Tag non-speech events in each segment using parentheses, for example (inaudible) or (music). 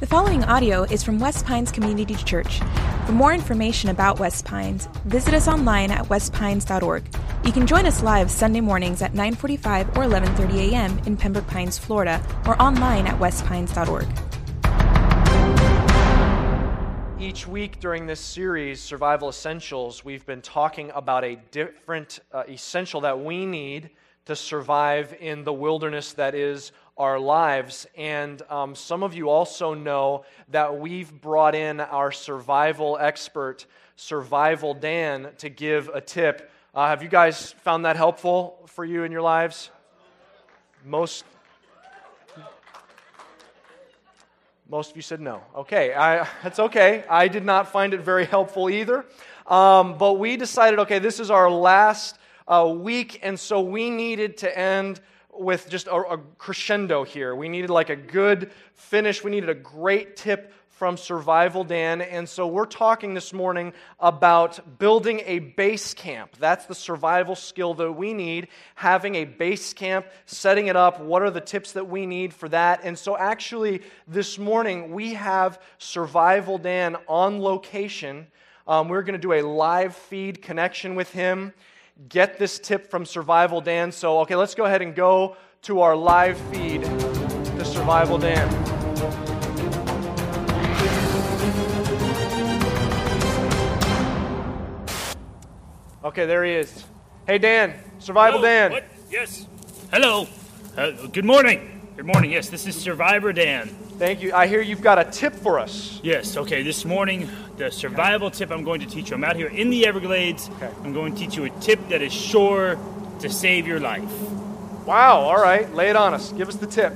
The following audio is from West Pines Community Church. For more information about West Pines, visit us online at westpines.org. You can join us live Sunday mornings at 9:45 or 11:30 a.m. in Pembroke Pines, Florida, or online at westpines.org. Each week during this series, Survival Essentials, we've been talking about a different uh, essential that we need to survive in the wilderness that is our lives. And um, some of you also know that we've brought in our survival expert, Survival Dan, to give a tip. Uh, have you guys found that helpful for you in your lives? Most. Most of you said no. Okay, I, that's okay. I did not find it very helpful either. Um, but we decided, okay, this is our last uh, week, and so we needed to end with just a, a crescendo here. We needed like a good finish. We needed a great tip from Survival Dan. And so we're talking this morning about building a base camp. That's the survival skill that we need, having a base camp, setting it up. What are the tips that we need for that? And so actually, this morning, we have Survival Dan on location. Um, we're going to do a live feed connection with him get this tip from Survival Dan. So, okay, let's go ahead and go to our live feed to Survival Dan. Okay, there he is. Hey, Dan, Survival Hello. Dan. What? Yes. Hello. Uh, good morning. Good morning. Yes, this is Survivor Dan. Thank you. I hear you've got a tip for us. Yes. Okay. This morning, the survival tip I'm going to teach you. I'm out here in the Everglades. Okay. I'm going to teach you a tip that is sure to save your life. Wow, all right. Lay it on us. Give us the tip.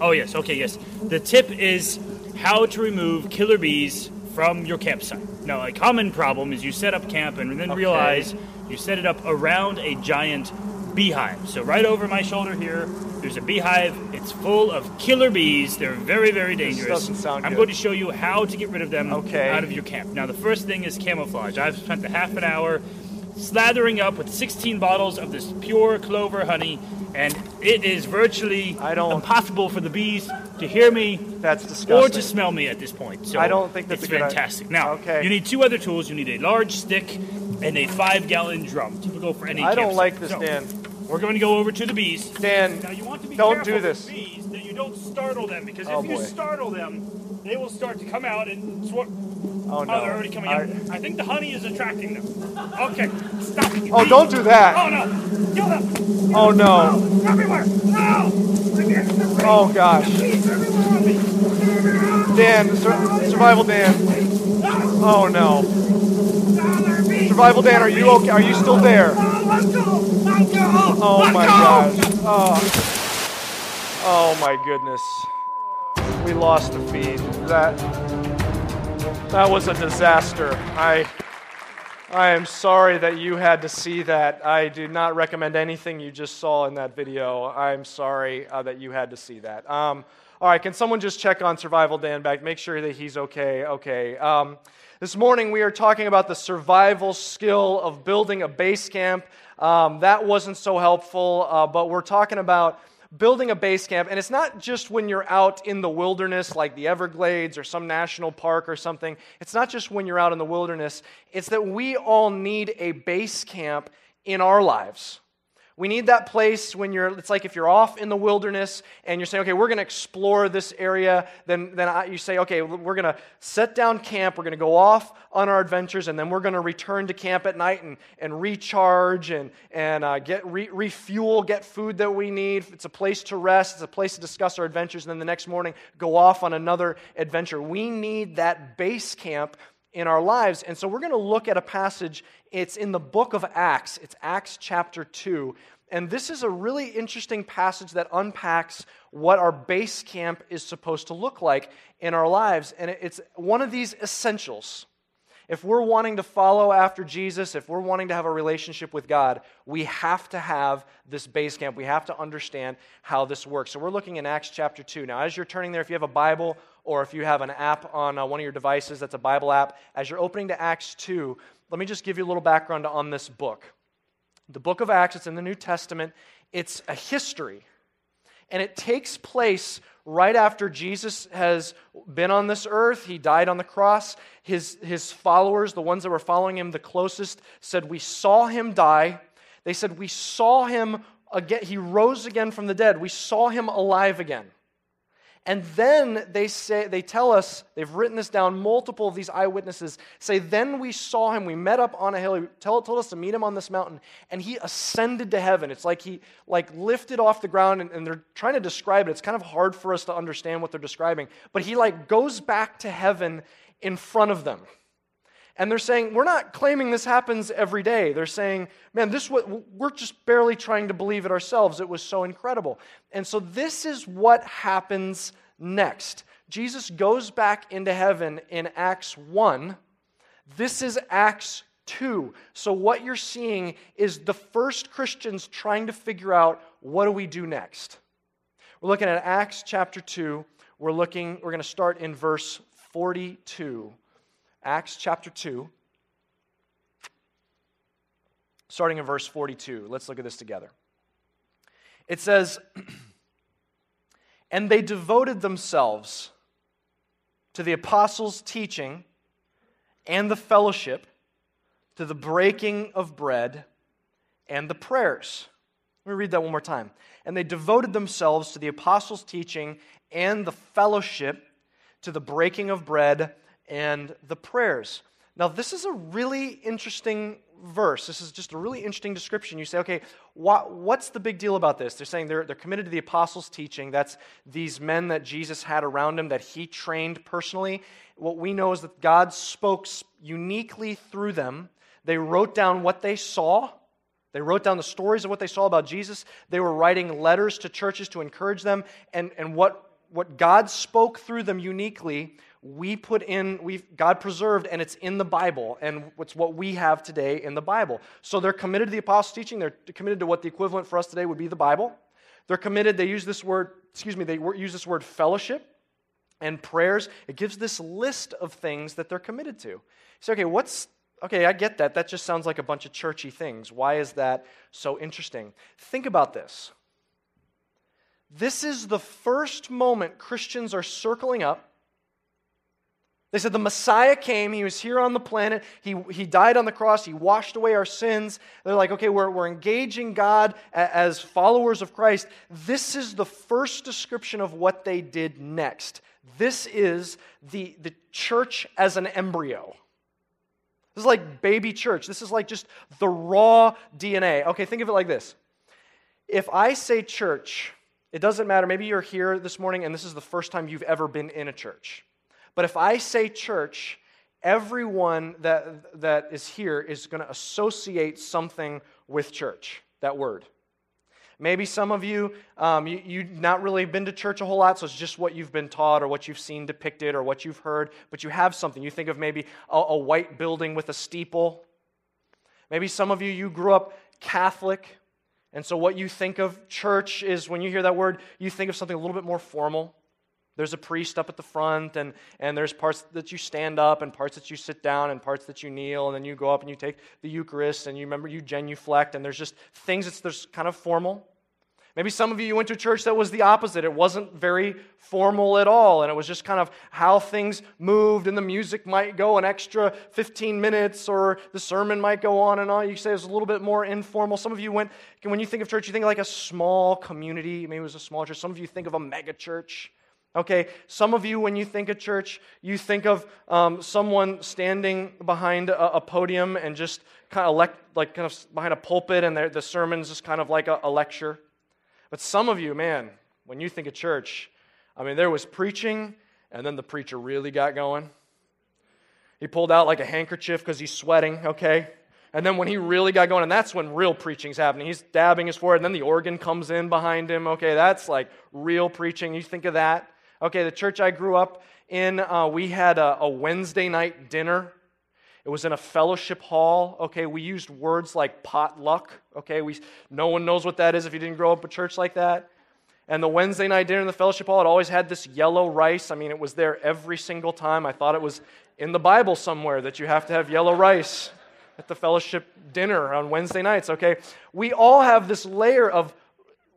Oh yes. Okay. Yes. The tip is how to remove killer bees from your campsite. Now, a common problem is you set up camp and then Okay. realize you set it up around a giant beehive. So right over my shoulder here, there's a beehive. It's full of killer bees. They're very, very dangerous. doesn't sound I'm good. going to show you how to get rid of them Okay. out of your camp. Now, the first thing is camouflage. I've spent a half an hour slathering up with 16 bottles of this pure clover honey, and it is virtually I don't- impossible for the bees to hear me That's disgusting. or to smell me at this point. So I don't think that's it's a good i- fantastic. Now, Okay. you need two other tools. You need a large stick and a five-gallon drum, typical for any. I don't like this, So, Dan. We're going to go over to the bees. Dan, Now you want to be don't do this. with bees that you don't startle them because Oh, if you boy. startle them, they will start to come out and swarm. Oh, no. Oh, they're already coming I- out. I think the honey is attracting them. Okay, stop. Oh, don't do that. Oh no! Kill them! Oh, no. No! Everywhere! No! Against the ring. Oh, gosh. Bees everywhere on me. Dan, sur- Survival Dan. Oh, no. Survival Dan, are you okay? Are you still there? Oh, let's go! Let's go! Let's my god. Oh. oh my goodness. We lost the feed. That that was a disaster. I I am sorry that you had to see that. I do not recommend anything you just saw in that video. I'm sorry uh, that you had to see that. Um, all right, can someone just check on Survival Dan back? Make sure that he's okay. Okay. Um, this morning we are talking about the survival skill of building a base camp. Um, that wasn't so helpful, uh, but we're talking about building a base camp. And it's not just when you're out in the wilderness, like the Everglades or some national park or something. It's not just when you're out in the wilderness. It's that we all need a base camp in our lives. We need that place when you're, it's like if you're off in the wilderness and you're saying, okay, we're going to explore this area, then, then I, you say, okay, we're going to set down camp, we're going to go off on our adventures, and then we're going to return to camp at night and, and recharge and, and uh, get re- refuel, get food that we need. It's a place to rest, it's a place to discuss our adventures, and then the next morning go off on another adventure. We need that base camp in our lives. And so we're going to look at a passage. It's in the book of Acts, it's Acts chapter 2. And this is a really interesting passage that unpacks what our base camp is supposed to look like in our lives. And it's one of these essentials. If we're wanting to follow after Jesus, if we're wanting to have a relationship with God, we have to have this base camp. We have to understand how this works. So we're looking in Acts chapter 2. Now, as you're turning there, if you have a Bible or if you have an app on uh, one of your devices that's a Bible app, as you're opening to Acts 2, let me just give you a little background on this book. The book of Acts, it's in the New Testament, it's a history. And it takes place right after Jesus has been on this earth, he died on the cross. His, his followers, the ones that were following him the closest, said, We saw him die. They said, We saw him again. He rose again from the dead. We saw him alive again. And then they say they tell us, they've written this down, multiple of these eyewitnesses say, then we saw him, we met up on a hill, he told, told us to meet him on this mountain, and he ascended to heaven. It's like he like lifted off the ground, and, and they're trying to describe it. It's kind of hard for us to understand what they're describing. But he like goes back to heaven in front of them. And they're saying, we're not claiming this happens every day. They're saying, man, this we're just barely trying to believe it ourselves. It was so incredible. And so this is what happens next. Jesus goes back into heaven in Acts 1. This is Acts 2. So what you're seeing is the first Christians trying to figure out what do we do next. We're looking at Acts chapter 2. We're looking we're going to start in verse 42. Acts chapter 2, starting in verse 42. Let's look at this together. It says, (clears throat) And they devoted themselves to the apostles' teaching and the fellowship, to the breaking of bread and the prayers. Let me read that one more time. And they devoted themselves to the apostles' teaching and the fellowship, to the breaking of bread and the prayers. Now, this is a really interesting verse. This is just a really interesting description. You say, okay, what, what's the big deal about this? They're saying they're, they're committed to the apostles' teaching. That's these men that Jesus had around him that he trained personally. What we know is that God spoke uniquely through them. They wrote down what they saw. They wrote down the stories of what they saw about Jesus. They were writing letters to churches to encourage them. And, and what, what God spoke through them uniquely we put in, we've, God preserved, and it's in the Bible, and it's what we have today in the Bible. So they're committed to the apostles' teaching. They're committed to what the equivalent for us today would be the Bible. They're committed, they use this word, excuse me, they use this word fellowship and prayers. It gives this list of things that they're committed to. Say, okay, what's, okay, I get that. That just sounds like a bunch of churchy things. Why is that so interesting? Think about this. This is the first moment Christians are circling up they said the Messiah came, he was here on the planet, he, he died on the cross, he washed away our sins. They're like, okay, we're, we're engaging God as followers of Christ. This is the first description of what they did next. This is the, the church as an embryo. This is like baby church. This is like just the raw DNA. Okay, think of it like this. If I say church, it doesn't matter. Maybe you're here this morning and this is the first time you've ever been in a church. But if I say church, everyone that, that is here is going to associate something with church, that word. Maybe some of you, um, you, you've not really been to church a whole lot, so it's just what you've been taught or what you've seen depicted or what you've heard, but you have something. You think of maybe a, a white building with a steeple. Maybe some of you, you grew up Catholic, and so what you think of church is when you hear that word, you think of something a little bit more formal. There's a priest up at the front, and, and there's parts that you stand up, and parts that you sit down, and parts that you kneel, and then you go up and you take the Eucharist, and you remember you genuflect, and there's just things that's there's kind of formal. Maybe some of you, went to church that was the opposite. It wasn't very formal at all, and it was just kind of how things moved, and the music might go an extra 15 minutes, or the sermon might go on and on. You say it was a little bit more informal. Some of you went, when you think of church, you think like a small community. Maybe it was a small church. Some of you think of a mega church. Okay, some of you, when you think of church, you think of um, someone standing behind a, a, podium and just kind of like kind of behind a pulpit, and the sermon's just kind of like a, a lecture. But some of you, man, when you think of church, I mean, there was preaching, and then the preacher really got going. He pulled out like a handkerchief because he's sweating, okay? And then when he really got going, and that's when real preaching's happening. He's dabbing his forehead, and then the organ comes in behind him. Okay, that's like real preaching. You think of that. Okay, the church I grew up in, uh, we had a, a Wednesday night dinner. It was in a fellowship hall. Okay, we used words like potluck. Okay, we, no one knows what that is if you didn't grow up a church like that. And the Wednesday night dinner in the fellowship hall, it always had this yellow rice. I mean, it was there every single time. I thought it was in the Bible somewhere that you have to have yellow rice at the fellowship dinner on Wednesday nights. Okay, we all have this layer of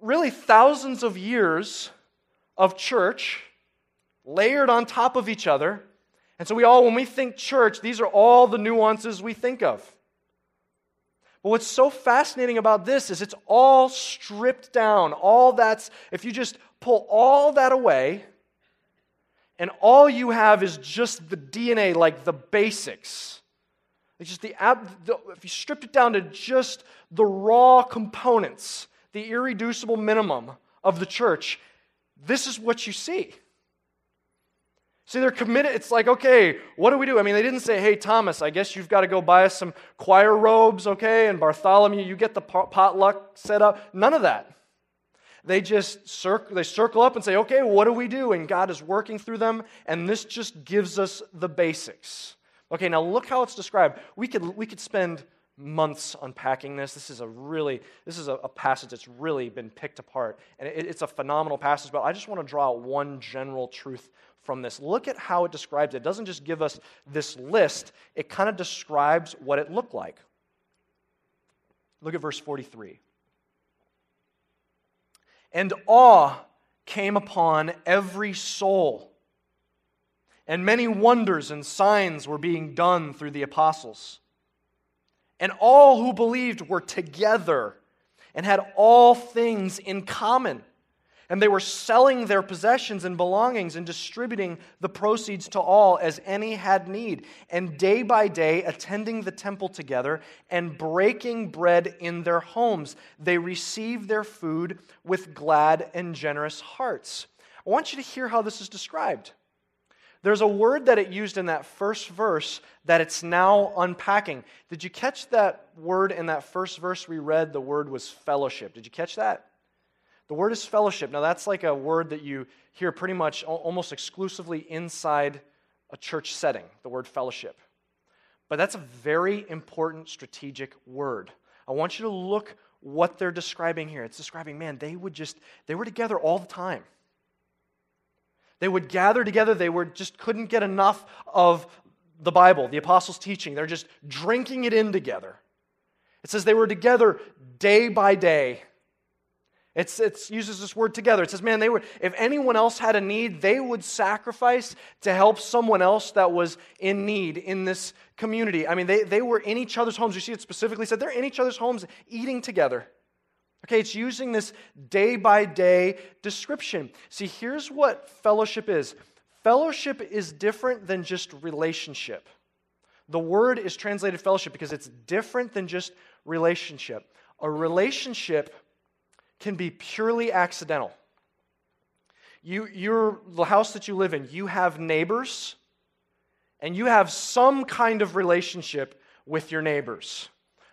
really thousands of years of church layered on top of each other. And so we all, when we think church, these are all the nuances we think of. But what's so fascinating about this is it's all stripped down. All that's, if you just pull all that away, and all you have is just the DNA, like the basics. It's just the, the if you stripped it down to just the raw components, the irreducible minimum of the church, this is what you see. See, they're committed. It's like, okay, what do we do? I mean, they didn't say, hey, Thomas, I guess you've got to go buy us some choir robes, okay? And Bartholomew, you get the potluck set up. None of that. They just circle, they circle up and say, okay, what do we do? And God is working through them, and this just gives us the basics. Okay, now look how it's described. We could, we could spend months unpacking this. This is a really, this is a, a passage that's really been picked apart. And it, it's a phenomenal passage, but I just want to draw one general truth from this. Look at how it describes it. It doesn't just give us this list, it kind of describes what it looked like. Look at verse 43. And awe came upon every soul, and many wonders and signs were being done through the apostles. And all who believed were together and had all things in common. And they were selling their possessions and belongings and distributing the proceeds to all as any had need. And day by day, attending the temple together and breaking bread in their homes, they received their food with glad and generous hearts. I want you to hear how this is described. There's a word that it used in that first verse that it's now unpacking. Did you catch that word in that first verse we read? The word was fellowship. Did you catch that? The word is fellowship. Now, that's like a word that you hear pretty much almost exclusively inside a church setting, the word fellowship. But that's a very important strategic word. I want you to look what they're describing here. It's describing, man, they would just, they were together all the time. They would gather together. They were just couldn't get enough of the Bible, the apostles' teaching. They're just drinking it in together. It says they were together day by day. It's, it uses this word together. It says, man, they were, if anyone else had a need, they would sacrifice to help someone else that was in need in this community. I mean, they, they were in each other's homes. You see, it specifically said they're in each other's homes eating together. Okay, it's using this day by day description. See, here's what fellowship is fellowship is different than just relationship. The word is translated fellowship because it's different than just relationship. A relationship can be purely accidental. You, you're, the house that you live in, you have neighbors, and you have some kind of relationship with your neighbors.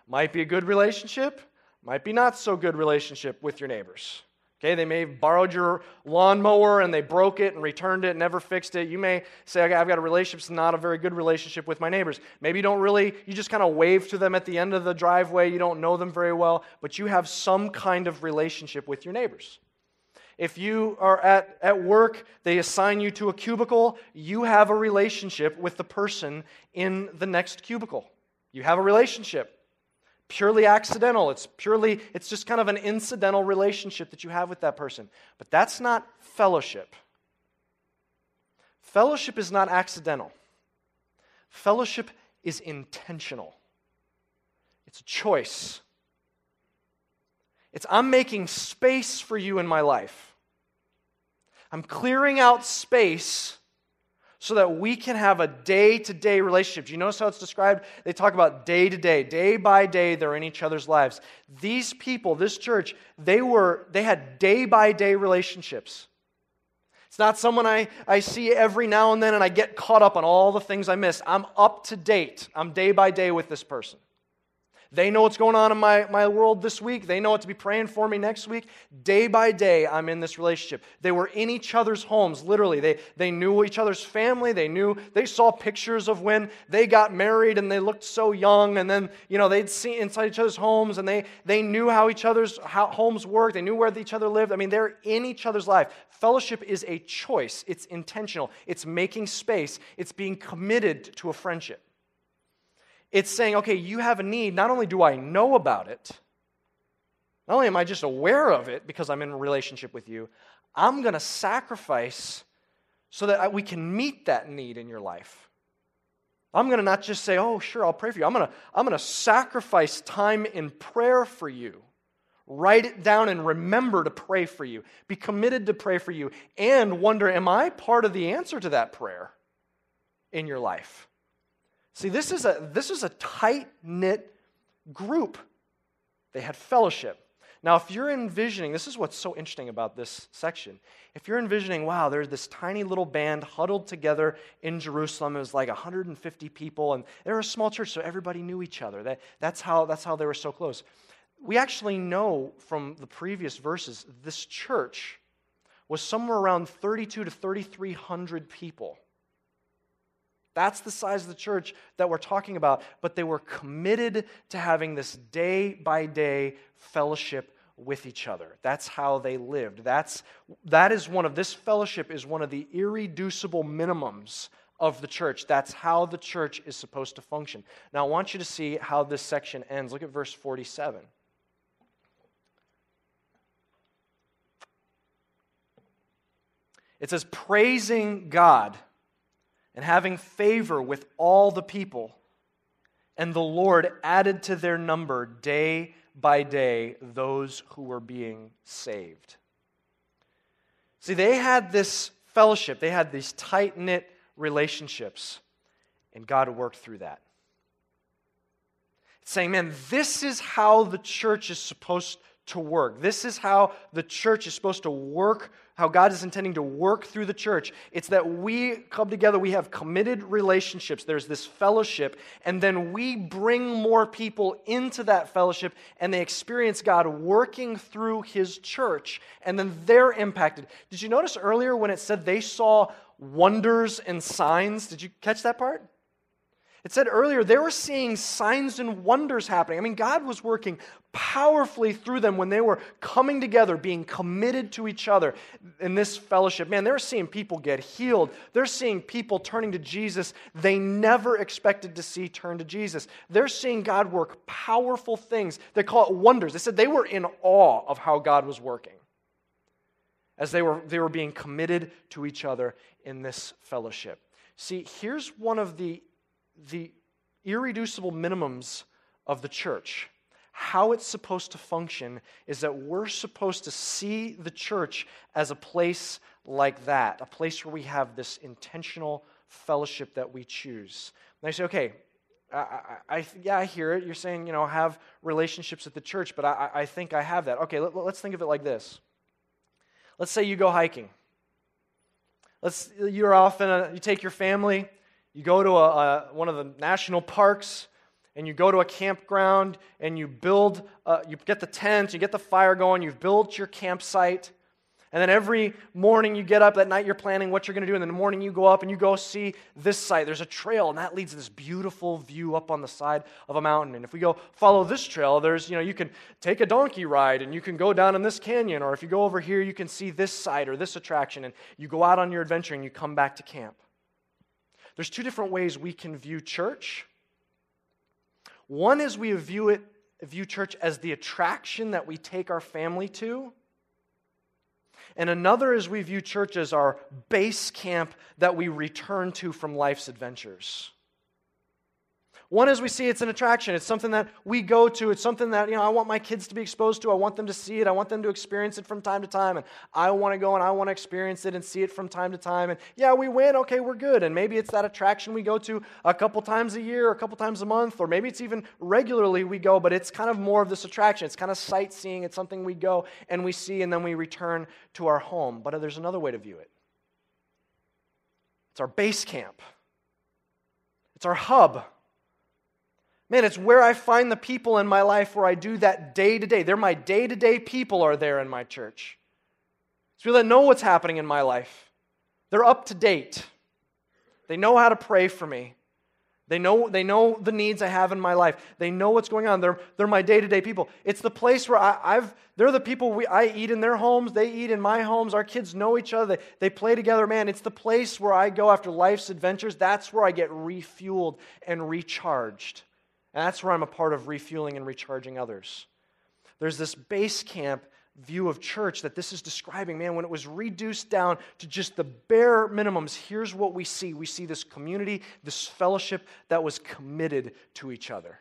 Might be a good relationship, might be not so good relationship with your neighbors. Okay, they may have borrowed your lawnmower and they broke it and returned it, never fixed it. You may say, I've got a relationship, it's not a very good relationship with my neighbors. Maybe you don't really, you just kind of wave to them at the end of the driveway. You don't know them very well, but you have some kind of relationship with your neighbors. If you are at, at work, they assign you to a cubicle, you have a relationship with the person in the next cubicle. You have a relationship purely accidental. It's purely, it's just kind of an incidental relationship that you have with that person. But that's not fellowship. Fellowship is not accidental, fellowship is intentional. It's a choice. It's I'm making space for you in my life. I'm clearing out space so that we can have a day to day relationship. Do you notice how it's described? They talk about day to day, day by day, they're in each other's lives. These people, this church, they were, they had day by day relationships. It's not someone I, I see every now and then and I get caught up on all the things I miss. I'm up to date. I'm day by day with this person. They know what's going on in my, my world this week. They know what to be praying for me next week. Day by day, I'm in this relationship. They were in each other's homes, literally. They, they knew each other's family. They knew, they saw pictures of when they got married and they looked so young. And then, you know, they'd see inside each other's homes and they, they knew how each other's how homes worked. They knew where each other lived. I mean, they're in each other's life. Fellowship is a choice, it's intentional, it's making space, it's being committed to a friendship. It's saying, okay, you have a need. Not only do I know about it, not only am I just aware of it because I'm in a relationship with you, I'm going to sacrifice so that we can meet that need in your life. I'm going to not just say, oh, sure, I'll pray for you. I'm going to, I'm going to sacrifice time in prayer for you. Write it down and remember to pray for you. Be committed to pray for you and wonder, am I part of the answer to that prayer in your life? See, this is a, this is a tight knit group. They had fellowship. Now, if you're envisioning, this is what's so interesting about this section. If you're envisioning, wow, there's this tiny little band huddled together in Jerusalem. It was like 150 people, and they were a small church, so everybody knew each other. That, that's, how, that's how they were so close. We actually know from the previous verses, this church was somewhere around 32 to 3,300 people. That's the size of the church that we're talking about. But they were committed to having this day by day fellowship with each other. That's how they lived. That's, that is one of, this fellowship is one of the irreducible minimums of the church. That's how the church is supposed to function. Now, I want you to see how this section ends. Look at verse 47. It says, praising God and having favor with all the people. And the Lord added to their number day by day those who were being saved. See, they had this fellowship, they had these tight knit relationships, and God worked through that. saying, man, this is how the church is supposed to work. This is how the church is supposed to work, how God is intending to work through the church. It's that we come together, we have committed relationships, there's this fellowship, and then we bring more people into that fellowship and they experience God working through His church, and then they're impacted. Did you notice earlier when it said they saw wonders and signs? Did you catch that part? It said earlier they were seeing signs and wonders happening. I mean, God was working powerfully through them when they were coming together, being committed to each other in this fellowship. Man, they're seeing people get healed. They're seeing people turning to Jesus they never expected to see turn to Jesus. They're seeing God work powerful things. They call it wonders. They said they were in awe of how God was working as they were, they were being committed to each other in this fellowship. See, here's one of the the irreducible minimums of the church. How it's supposed to function is that we're supposed to see the church as a place like that, a place where we have this intentional fellowship that we choose. And I say, okay, I, I, yeah, I hear it. You're saying, you know, have relationships at the church, but I, I think I have that. Okay, let, let's think of it like this. Let's say you go hiking. Let's, you're off in a, you take your family, you go to a, a, one of the national parks and you go to a campground and you build, uh, you get the tent, you get the fire going, you've built your campsite. And then every morning you get up, that night you're planning what you're going to do. And in the morning you go up and you go see this site. There's a trail, and that leads to this beautiful view up on the side of a mountain. And if we go follow this trail, there's, you know, you can take a donkey ride and you can go down in this canyon. Or if you go over here, you can see this site or this attraction. And you go out on your adventure and you come back to camp. There's two different ways we can view church. One is we view it view church as the attraction that we take our family to. And another is we view church as our base camp that we return to from life's adventures. One is we see it's an attraction. It's something that we go to. It's something that, you know, I want my kids to be exposed to. I want them to see it. I want them to experience it from time to time. And I want to go and I want to experience it and see it from time to time. And yeah, we win. Okay, we're good. And maybe it's that attraction we go to a couple times a year, a couple times a month, or maybe it's even regularly we go, but it's kind of more of this attraction. It's kind of sightseeing. It's something we go and we see and then we return to our home. But uh, there's another way to view it it's our base camp, it's our hub. Man, it's where I find the people in my life where I do that day to day. They're my day to day people are there in my church. It's people that know what's happening in my life. They're up to date. They know how to pray for me. They know, they know the needs I have in my life. They know what's going on. They're, they're my day to day people. It's the place where I, have they're the people we, I eat in their homes. They eat in my homes. Our kids know each other. They, they play together. Man, it's the place where I go after life's adventures. That's where I get refueled and recharged. And that's where I'm a part of refueling and recharging others. There's this base camp view of church that this is describing, man, when it was reduced down to just the bare minimums, here's what we see. We see this community, this fellowship that was committed to each other.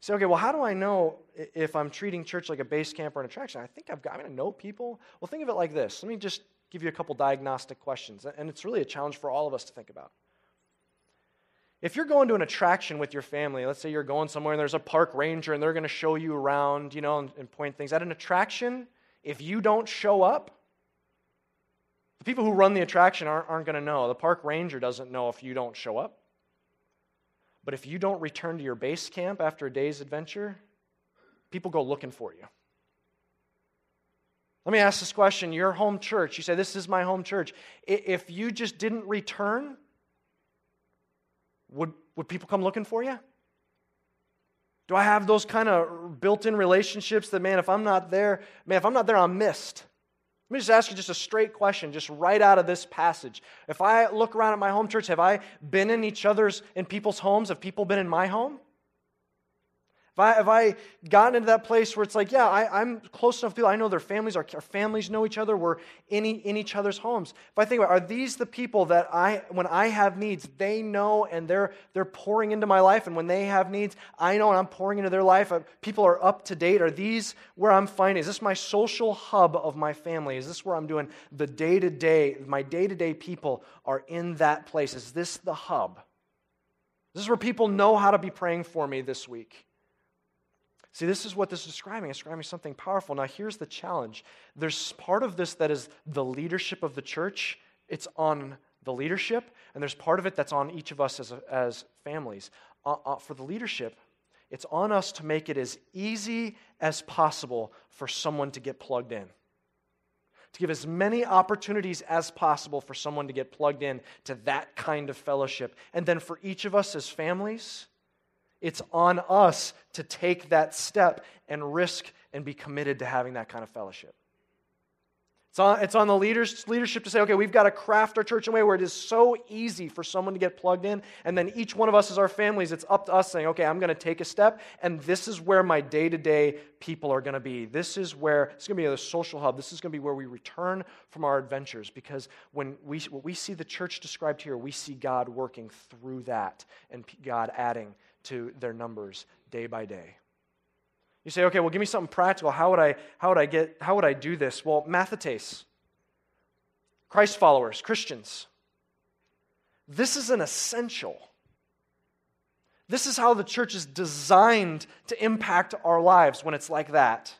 say, okay, well, how do I know if I'm treating church like a base camp or an attraction? I think I've got, I'm going to know people. Well, think of it like this. Let me just give you a couple diagnostic questions, and it's really a challenge for all of us to think about. If you're going to an attraction with your family, let's say you're going somewhere and there's a park ranger and they're going to show you around, you know, and, and point things. At an attraction, if you don't show up, the people who run the attraction aren't, aren't going to know. The park ranger doesn't know if you don't show up. But if you don't return to your base camp after a day's adventure, people go looking for you. Let me ask this question your home church, you say, This is my home church. If you just didn't return, would, would people come looking for you? Do I have those kind of built in relationships that, man, if I'm not there, man, if I'm not there, I'm missed? Let me just ask you just a straight question, just right out of this passage. If I look around at my home church, have I been in each other's, in people's homes? Have people been in my home? Have I, have I gotten into that place where it's like, yeah, I, am close enough to people, I know their families, our, our, families know each other, we're in, in each other's homes. If I think about, are these the people that I, when I have needs, they know and they're, they're pouring into my life, and when they have needs, I know and I'm pouring into their life. Uh, people are up to date. Are these where I'm finding? Is this my social hub of my family? Is this where I'm doing the day to day, my day to day people are in that place? Is this the hub? This is where people know how to be praying for me this week. See, this is what this is describing. It's describing something powerful. Now, here's the challenge there's part of this that is the leadership of the church, it's on the leadership, and there's part of it that's on each of us as, as families. Uh, uh, for the leadership, it's on us to make it as easy as possible for someone to get plugged in. To give as many opportunities as possible for someone to get plugged in to that kind of fellowship. And then for each of us as families, it's on us to take that step and risk and be committed to having that kind of fellowship. It's on, it's on the leaders, leadership to say, okay, we've got to craft our church in a way where it is so easy for someone to get plugged in. And then each one of us as our families, it's up to us saying, okay, I'm going to take a step, and this is where my day to day people are going to be. This is where it's going to be the social hub. This is going to be where we return from our adventures. Because when we, what we see the church described here, we see God working through that and God adding to their numbers day by day. You say, okay, well, give me something practical. How would I, how would I, get, how would I do this? Well, mathetes, Christ followers, Christians. This is an essential. This is how the church is designed to impact our lives when it's like that.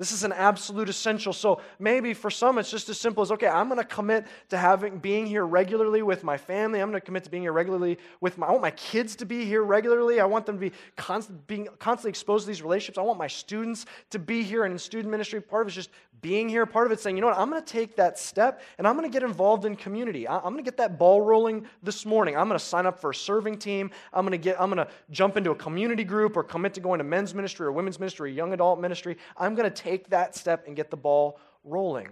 This is an absolute essential. So maybe for some it's just as simple as okay, I'm going to commit to having being here regularly with my family. I'm going to commit to being here regularly with my I want my kids to be here regularly. I want them to be constant, being constantly exposed to these relationships. I want my students to be here and in student ministry. Part of it's just being here. Part of it's saying, you know what, I'm going to take that step and I'm going to get involved in community. I'm going to get that ball rolling this morning. I'm going to sign up for a serving team. I'm going to get I'm going to jump into a community group or commit to going to men's ministry or women's ministry or young adult ministry. I'm going to take take that step and get the ball rolling.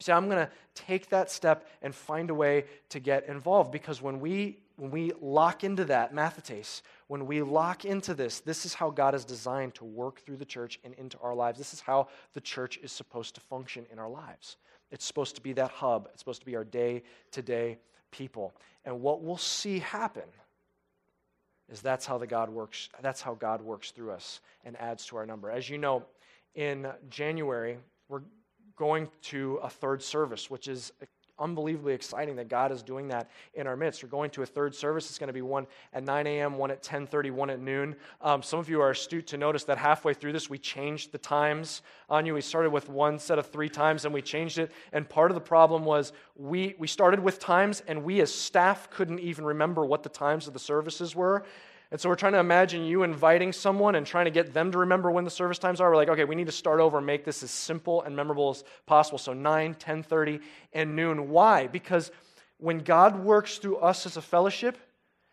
See, I'm going to take that step and find a way to get involved because when we when we lock into that mathetes, when we lock into this, this is how God is designed to work through the church and into our lives. This is how the church is supposed to function in our lives. It's supposed to be that hub. It's supposed to be our day-to-day people. And what we'll see happen is that's how the God works. That's how God works through us and adds to our number. As you know, in January, we're going to a third service, which is unbelievably exciting that God is doing that in our midst. We're going to a third service. It's going to be one at 9 a.m., one at 10:30, one at noon. Um, some of you are astute to notice that halfway through this, we changed the times on you. We started with one set of three times, and we changed it. And part of the problem was we we started with times, and we as staff couldn't even remember what the times of the services were. And so we're trying to imagine you inviting someone and trying to get them to remember when the service times are. We're like, okay, we need to start over and make this as simple and memorable as possible. So 9, 10:30, and noon. Why? Because when God works through us as a fellowship,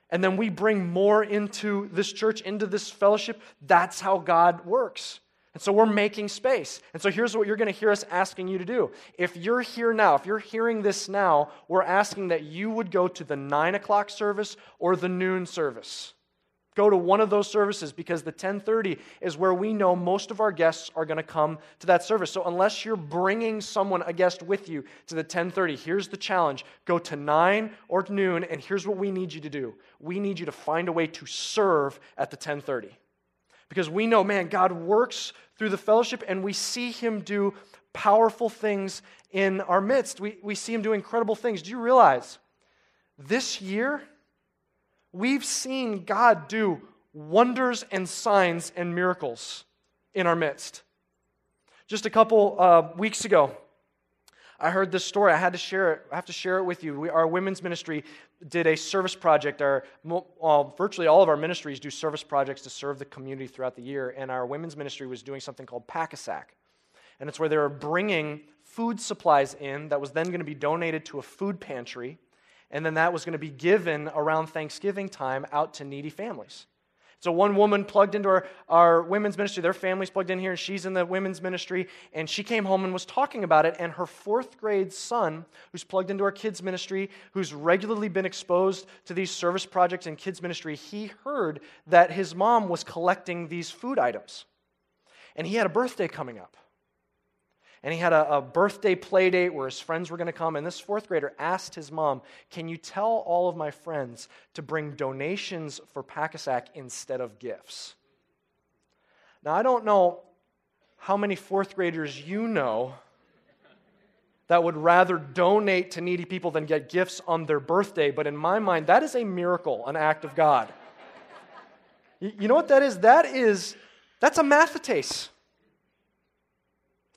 and then we bring more into this church, into this fellowship, that's how God works. And so we're making space. And so here's what you're going to hear us asking you to do. If you're here now, if you're hearing this now, we're asking that you would go to the 9 o'clock service or the noon service. Go to one of those services because the 1030 is where we know most of our guests are going to come to that service. So unless you're bringing someone a guest with you to the 1030 here's the challenge. Go to 9 or noon and here's what we need you to do. We need you to find a way to serve at the 1030 because we know man god works through the fellowship and we see him do powerful things in our midst. We, we see him do incredible things. Do you realize this year we've seen God do wonders and signs and miracles in our midst. Just a couple uh, weeks ago, I heard this story. I had to share it. I have to share it with you. We, our women's ministry did a service project. Our uh, virtually all of our ministries do service projects to serve the community throughout the year. And our women's ministry was doing something called Pack-a-Sack, and it's where they were bringing food supplies in that was then going to be donated to a food pantry and then that was going to be given around Thanksgiving time out to needy families. So one woman plugged into our, our women's ministry, their family's plugged in here, and she's in the women's ministry, and she came home and was talking about it, and her fourth grade son, who's plugged into our kids' ministry, who's regularly been exposed to these service projects in kids' ministry, he heard that his mom was collecting these food items. And he had a birthday coming up and he had a, a birthday play date where his friends were going to come. And this fourth grader asked his mom, Can you tell all of my friends to bring donations for Pack-a-Sack instead of gifts? Now, I don't know how many fourth graders you know that would rather donate to needy people than get gifts on their birthday, but in my mind, that is a miracle, an act of God. you know what that is? That is, that's a mathetes.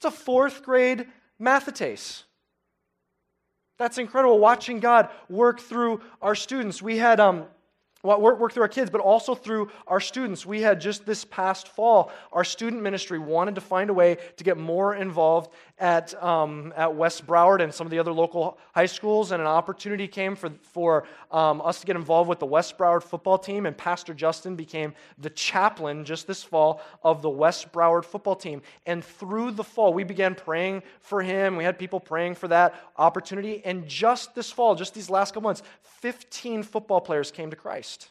It's a fourth grade mathetes. That's incredible, watching God work through our students. We had um, work, work through our kids, but also through our students. We had just this past fall, our student ministry wanted to find a way to get more involved at, um, at West Broward and some of the other local high schools, and an opportunity came for, for um, us to get involved with the West Broward football team, and Pastor Justin became the chaplain just this fall of the West Broward football team. And through the fall, we began praying for him. We had people praying for that opportunity, and just this fall, just these last couple months, 15 football players came to Christ.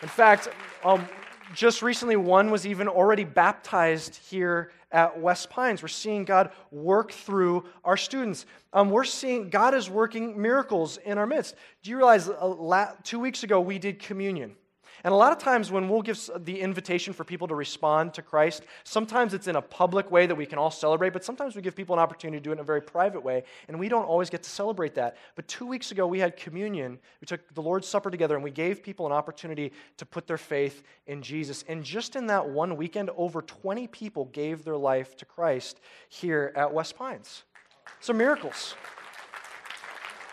In fact, um, just recently, one was even already baptized here at West Pines. We're seeing God work through our students. Um, we're seeing God is working miracles in our midst. Do you realize uh, two weeks ago we did communion? And a lot of times when we'll give the invitation for people to respond to Christ, sometimes it's in a public way that we can all celebrate, but sometimes we give people an opportunity to do it in a very private way, and we don't always get to celebrate that. But two weeks ago, we had communion. We took the Lord's Supper together, and we gave people an opportunity to put their faith in Jesus. And just in that one weekend, over 20 people gave their life to Christ here at West Pines. So miracles.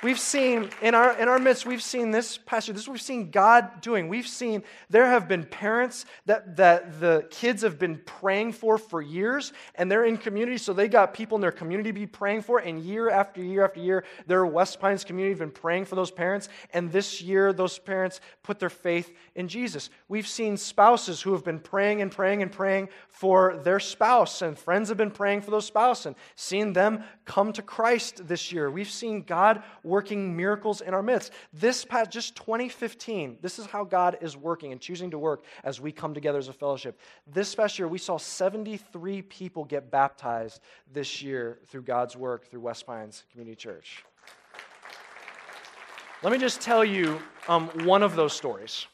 We've seen in our, in our midst, we've seen this pastor, this we've seen God doing. We've seen there have been parents that, that the kids have been praying for for years, and they're in community, so they got people in their community to be praying for, and year after year after year, their West Pines community have been praying for those parents, and this year, those parents put their faith in Jesus. We've seen spouses who have been praying and praying and praying for their spouse, and friends have been praying for those spouse, and seen them come to Christ this year. We've seen God working miracles in our midst. This past, just 2015, this is how God is working and choosing to work as we come together as a fellowship. This past year, we saw 73 people get baptized this year through God's work through West Pines Community Church. Let me just tell you um, one of those stories.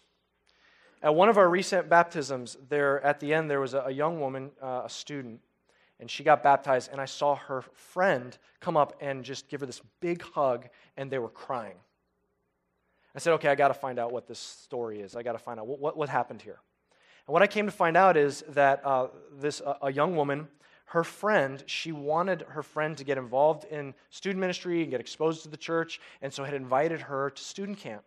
At one of our recent baptisms, there at the end, there was a, a young woman, uh, a student, and she got baptized, and I saw her friend come up and just give her this big hug, and they were crying. I said, okay, I got to find out what this story is. I got to find out what, what, what, happened here. And what I came to find out is that uh, this uh, a young woman, her friend, she wanted her friend to get involved in student ministry and get exposed to the church, and so had invited her to student camp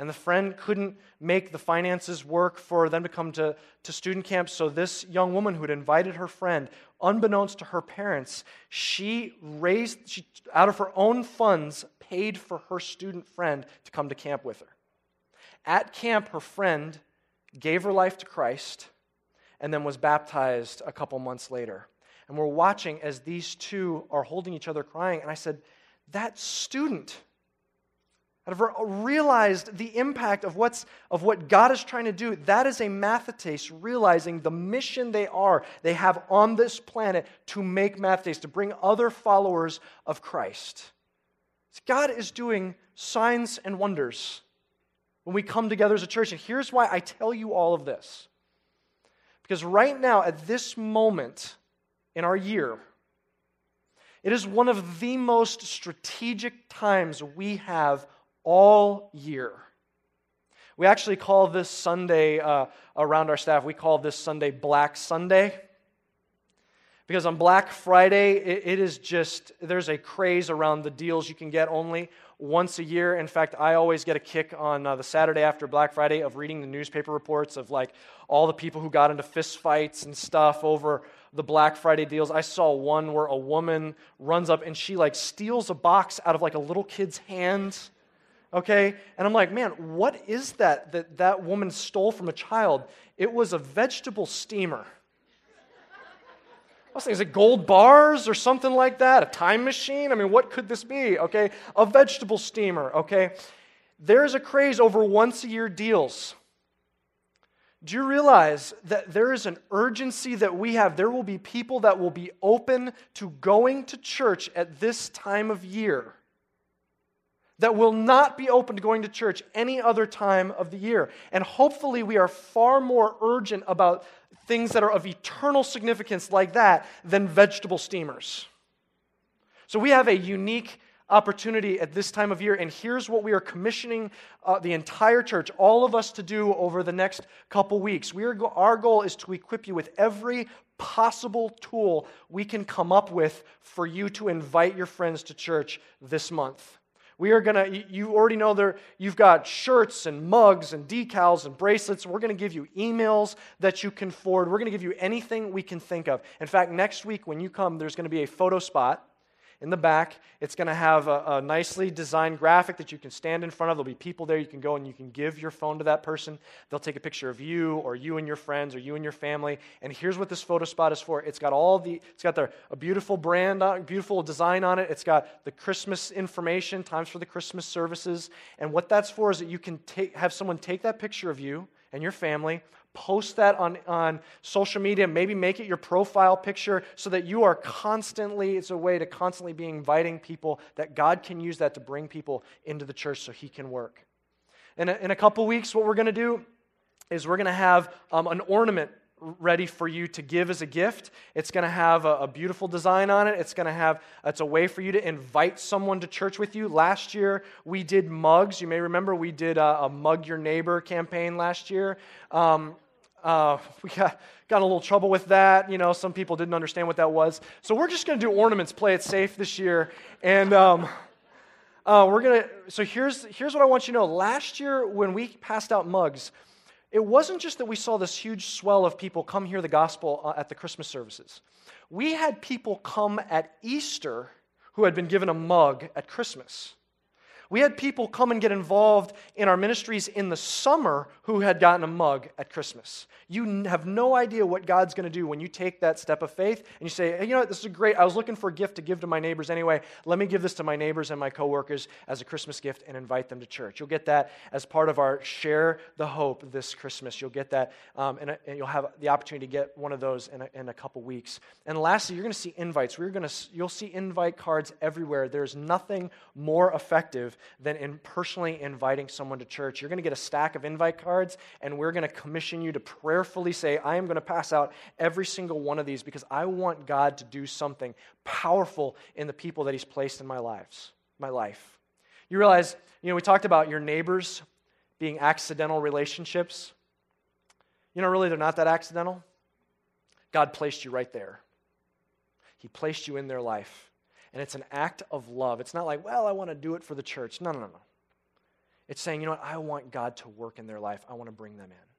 and the friend couldn't make the finances work for them to come to, to student camp. So, this young woman who had invited her friend, unbeknownst to her parents, she raised, she, out of her own funds, paid for her student friend to come to camp with her. At camp, her friend gave her life to Christ and then was baptized a couple months later. And we're watching as these two are holding each other crying. And I said, That student have realized the impact of, what's, of what God is trying to do, that is a mathetes realizing the mission they are, they have on this planet to make mathetes, to bring other followers of Christ. God is doing signs and wonders when we come together as a church. And here's why I tell you all of this. Because right now, at this moment in our year, it is one of the most strategic times we have all year. We actually call this Sunday uh, around our staff, we call this Sunday Black Sunday. Because on Black Friday, it, it is just, there's a craze around the deals you can get only once a year. In fact, I always get a kick on uh, the Saturday after Black Friday of reading the newspaper reports of like all the people who got into fistfights and stuff over the Black Friday deals. I saw one where a woman runs up and she like steals a box out of like a little kid's hand okay? And I'm like, man, what is that that that woman stole from a child? It was a vegetable steamer. I was thinking, is it gold bars or something like that? A time machine? I mean, what could this be? Okay, a vegetable steamer, okay? There's a craze over once a year deals. Do you realize that there is an urgency that we have? There will be people that will be open to going to church at this time of year that will not be open to going to church any other time of the year. And hopefully, we are far more urgent about things that are of eternal significance like that than vegetable steamers. So, we have a unique opportunity at this time of year, and here's what we are commissioning uh, the entire church, all of us, to do over the next couple weeks. We are go- our goal is to equip you with every possible tool we can come up with for you to invite your friends to church this month. We are going to, you already know there, you've got shirts and mugs and decals and bracelets. We're going to give you emails that you can forward. We're going to give you anything we can think of. In fact, next week when you come, there's going to be a photo spot in the back. It's going to have a, a, nicely designed graphic that you can stand in front of. There'll be people there. You can go and you can give your phone to that person. They'll take a picture of you or you and your friends or you and your family. And here's what this photo spot is for. It's got all the, it's got the, a beautiful brand, on, beautiful design on it. It's got the Christmas information, times for the Christmas services. And what that's for is that you can take, have someone take that picture of you and your family, post that on, on social media, maybe make it your profile picture so that you are constantly, it's a way to constantly be inviting people that God can use that to bring people into the church so He can work. In a, in a couple weeks, what we're going to do is we're going to have um, an ornament ready for you to give as a gift. It's going to have a, a, beautiful design on it. It's going to have, it's a way for you to invite someone to church with you. Last year, we did mugs. You may remember we did a, a Mug Your Neighbor campaign last year. Um, uh, (laughs) we got, got a little trouble with that. You know, some people didn't understand what that was. So we're just going to do ornaments, play it safe this year. And um, uh, we're going to, so here's, here's what I want you to know. Last year, when we passed out mugs, it wasn't just that we saw this huge swell of people come hear the gospel uh, at the Christmas services. We had people come at Easter who had been given a mug at Christmas. We had people come and get involved in our ministries in the summer who had gotten a mug at Christmas. You have no idea what God's going to do when you take that step of faith and you say, hey, you know what, this is great. I was looking for a gift to give to my neighbors anyway. Let me give this to my neighbors and my coworkers as a Christmas gift and invite them to church. You'll get that as part of our Share the Hope this Christmas. You'll get that, um, and, and, you'll have the opportunity to get one of those in a, in a couple weeks. And lastly, you're going to see invites. We're going to, you'll see invite cards everywhere. There's nothing more effective than in personally inviting someone to church. You're going to get a stack of invite cards, and we're going to commission you to prayerfully say, I am going to pass out every single one of these because I want God to do something powerful in the people that He's placed in my lives, my life. You realize, you know, we talked about your neighbors being accidental relationships. You know, really, they're not that accidental. God placed you right there. He placed you in their life and it's an act of love. It's not like, well, I want to do it for the church. No, no, no, no. It's saying, you know what, I want God to work in their life. I want to bring them in.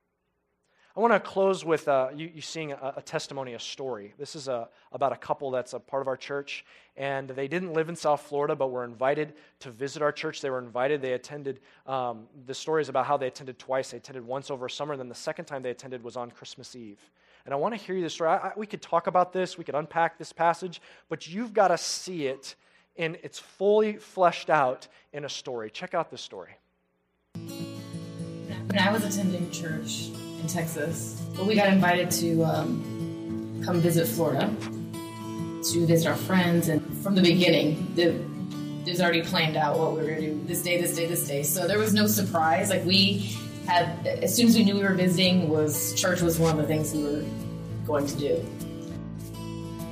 I want to close with uh, you, you, seeing a, a, testimony, a story. This is a, about a couple that's a part of our church, and they didn't live in South Florida, but were invited to visit our church. They were invited. They attended. Um, the story is about how they attended twice. They attended once over summer, and then the second time they attended was on Christmas Eve. And I want to hear you this story. I, I, we could talk about this, we could unpack this passage, but you've got to see it and it's fully fleshed out in a story. Check out this story. When I was attending church in Texas, we got invited to um, come visit Florida to visit our friends, and from the beginning, the, it was already planned out what we were going to do this day, this day, this day. So there was no surprise. Like we had, as soon as we knew we were visiting, was church was one of the things we were going to do.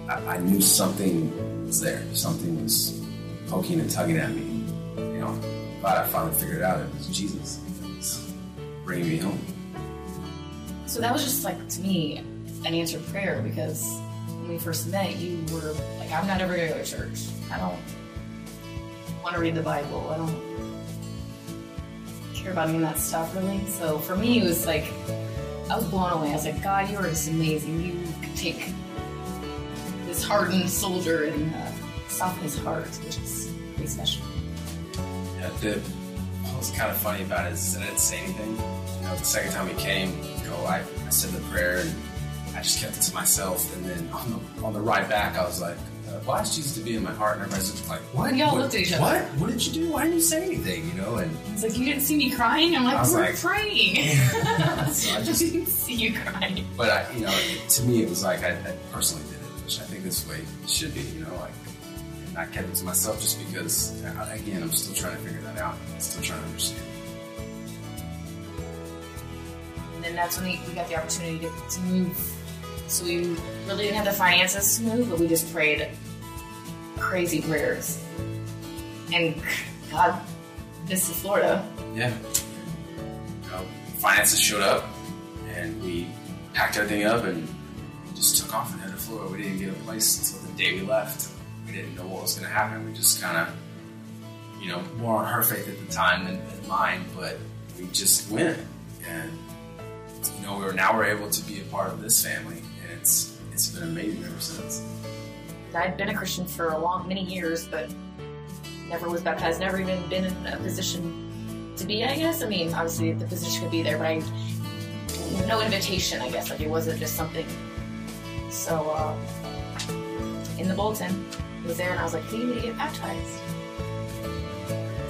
I, I knew something was there. Something was poking and tugging at me. You know, but I finally figured it out. It was Jesus. It was bringing me home. So that was just like to me an answered prayer because when we first met, you were like, "I'm not ever going to go to church. I don't want to read the Bible. I don't care about any of that stuff really." So for me, it was like I was blown away. I was like, "God, you are just amazing. You could take this hardened soldier and uh, soften his heart, which is pretty special." Yeah, the what was kind of funny about it is I didn't say anything. You know, the second time he came, you know, I, I said the prayer and I just kept it to myself. And then on the, on the ride back, I was like, "Why is Jesus to be in my heart?" And everybody's just like, "What? We all what, looked at each other. What? What did you do? Why didn't you say anything?" You know, and It's like you didn't see me crying. I'm like, I was we're like- praying. (laughs) (laughs) so I I just didn't see you crying. But I, you know, it, to me, it was like I, I personally did it, which I think this way it should be. You know, like and not kept it to myself just because, uh, again, I'm still trying to figure that out. I'm still trying to understand. And then that's when we, we got the opportunity to, to move. So we really didn't have the finances to move, but we just prayed crazy prayers. And God, this is Florida. Yeah. Know, finances showed up, and we packed everything up and just took off and headed to Florida. We didn't get a place until the day we left. We didn't know what was going to happen. We just kind of, you know, more on her faith at the time than, than mine, but we just went. And, you know, we're now we're able to be a part of this family, and it's it's been amazing ever since. I'd been a Christian for a long, many years, but never was baptized, never even been in a position to be, I guess. I mean, obviously the position could be there, but I, no invitation, I guess. Like it wasn't just something. So, uh, in the bulletin, it was there, and I was like, we need to get baptized.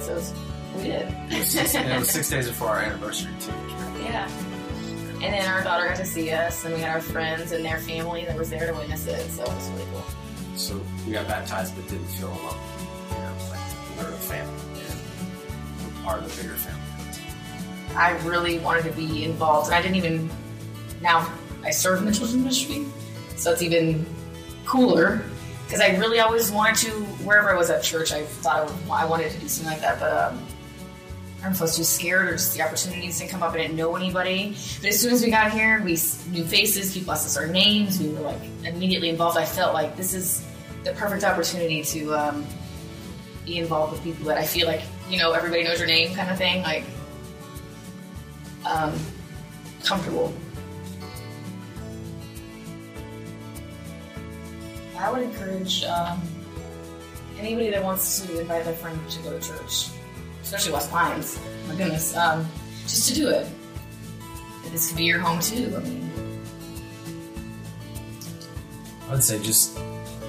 So was- we did. It was six, it was six days before our anniversary too. Yeah. And then our daughter got to see us, and we had our friends and their family that was there to witness it, so it was really cool. So we got baptized, but didn't feel alone. You know, like we're a family, and we're part of the bigger family. I really wanted to be involved, and I didn't even. Now I serve in the children's ministry, so it's even cooler because I really always wanted to. Wherever I was at church, I thought I wanted to do something like that, but um, I don't to too scared or just the opportunities didn't come up. I didn't know anybody, but as soon as we got here, we knew faces. People asked us our names. We were like immediately involved. I felt like this is the perfect opportunity to um, be involved with people that I feel like you know everybody knows your name, kind of thing. Like um, comfortable. I would encourage um, anybody that wants to invite their friend to go to church, especially West Pines. My goodness, um, just to do it. This could be your home too. I mean, I would say just,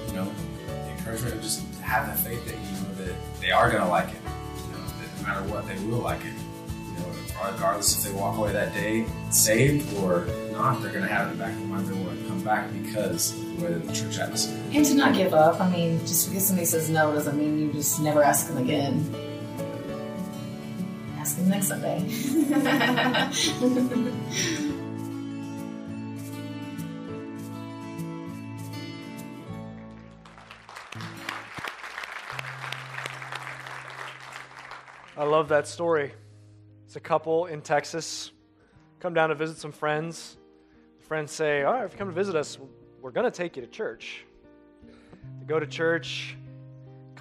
you know, the encouragement just have the faith that you know that they are going to like it. You know, that no matter what, they will like it. You know, regardless if they walk away that day saved or not, they're going to have in the back of their mind they want to come back because of the way that the church atmosphere and to not give up. I mean, just because somebody says no doesn't mean you just never ask them again. Next Sunday. (laughs) I love that story. It's a couple in Texas come down to visit some friends. Friends say, All right, if you come to visit us, we're going to take you to church. They go to church,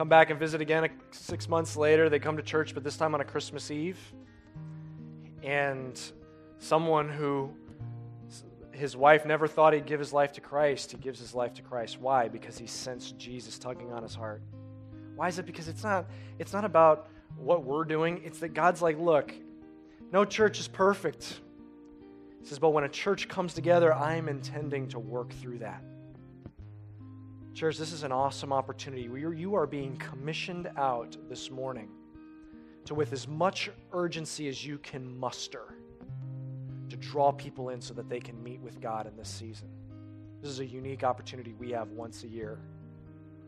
come back and visit again six months later. They come to church, but this time on a Christmas Eve. And someone who his wife never thought he'd give his life to Christ, he gives his life to Christ. Why? Because he sensed Jesus tugging on his heart. Why is it? Because it's not, it's not about what we're doing. It's that God's like, look, no church is perfect. He says, but when a church comes together, I'm intending to work through that. Church, this is an awesome opportunity. You are being commissioned out this morning to, with as much urgency as you can muster, to draw people in so that they can meet with God in this season. This is a unique opportunity we have once a year.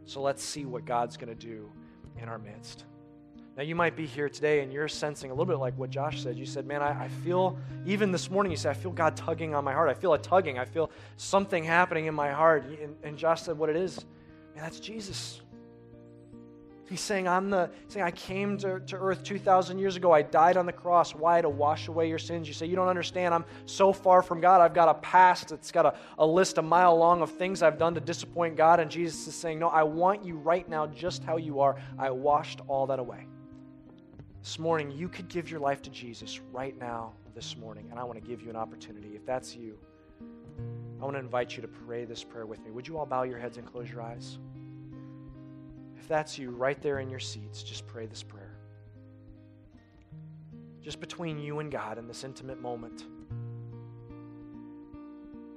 So let's see what God's going to do in our midst. Now, you might be here today and you're sensing a little bit like what Josh said. You said, Man, I, I, feel, even this morning, you said, I feel God tugging on my heart. I feel a tugging. I feel something happening in my heart. And, and Josh said, What it is? Man, that's Jesus. He's saying, I'm the, saying, I came to, to earth 2,000 years ago. I died on the cross. Why? To wash away your sins. You say, You don't understand. I'm so far from God. I've got a past. that's got a, a list a mile long of things I've done to disappoint God. And Jesus is saying, No, I want you right now, just how you are. I washed all that away. This morning, you could give your life to Jesus right now, this morning. And I want to give you an opportunity. If that's you, I want to invite you to pray this prayer with me. Would you all bow your heads and close your eyes? If that's you, right there in your seats, just pray this prayer. Just between you and God in this intimate moment.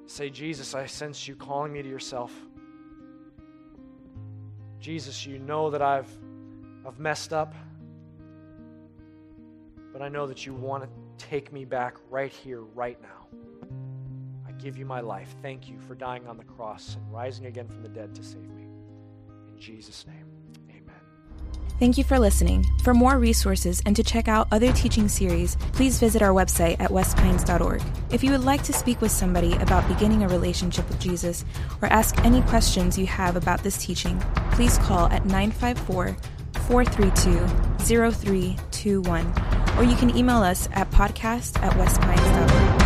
Say, Jesus, I sense you calling me to yourself. Jesus, you know that I've, I've messed up, but I know that you want to take me back right here, right now. I give you my life. Thank you for dying on the cross and rising again from the dead to save me. In Jesus' name. Amen. Thank you for listening. For more resources and to check out other teaching series, please visit our website at westpines.org. If you would like to speak with somebody about beginning a relationship with Jesus or ask any questions you have about this teaching, please call at 954 432 0321 or you can email us at podcast at westpines.org.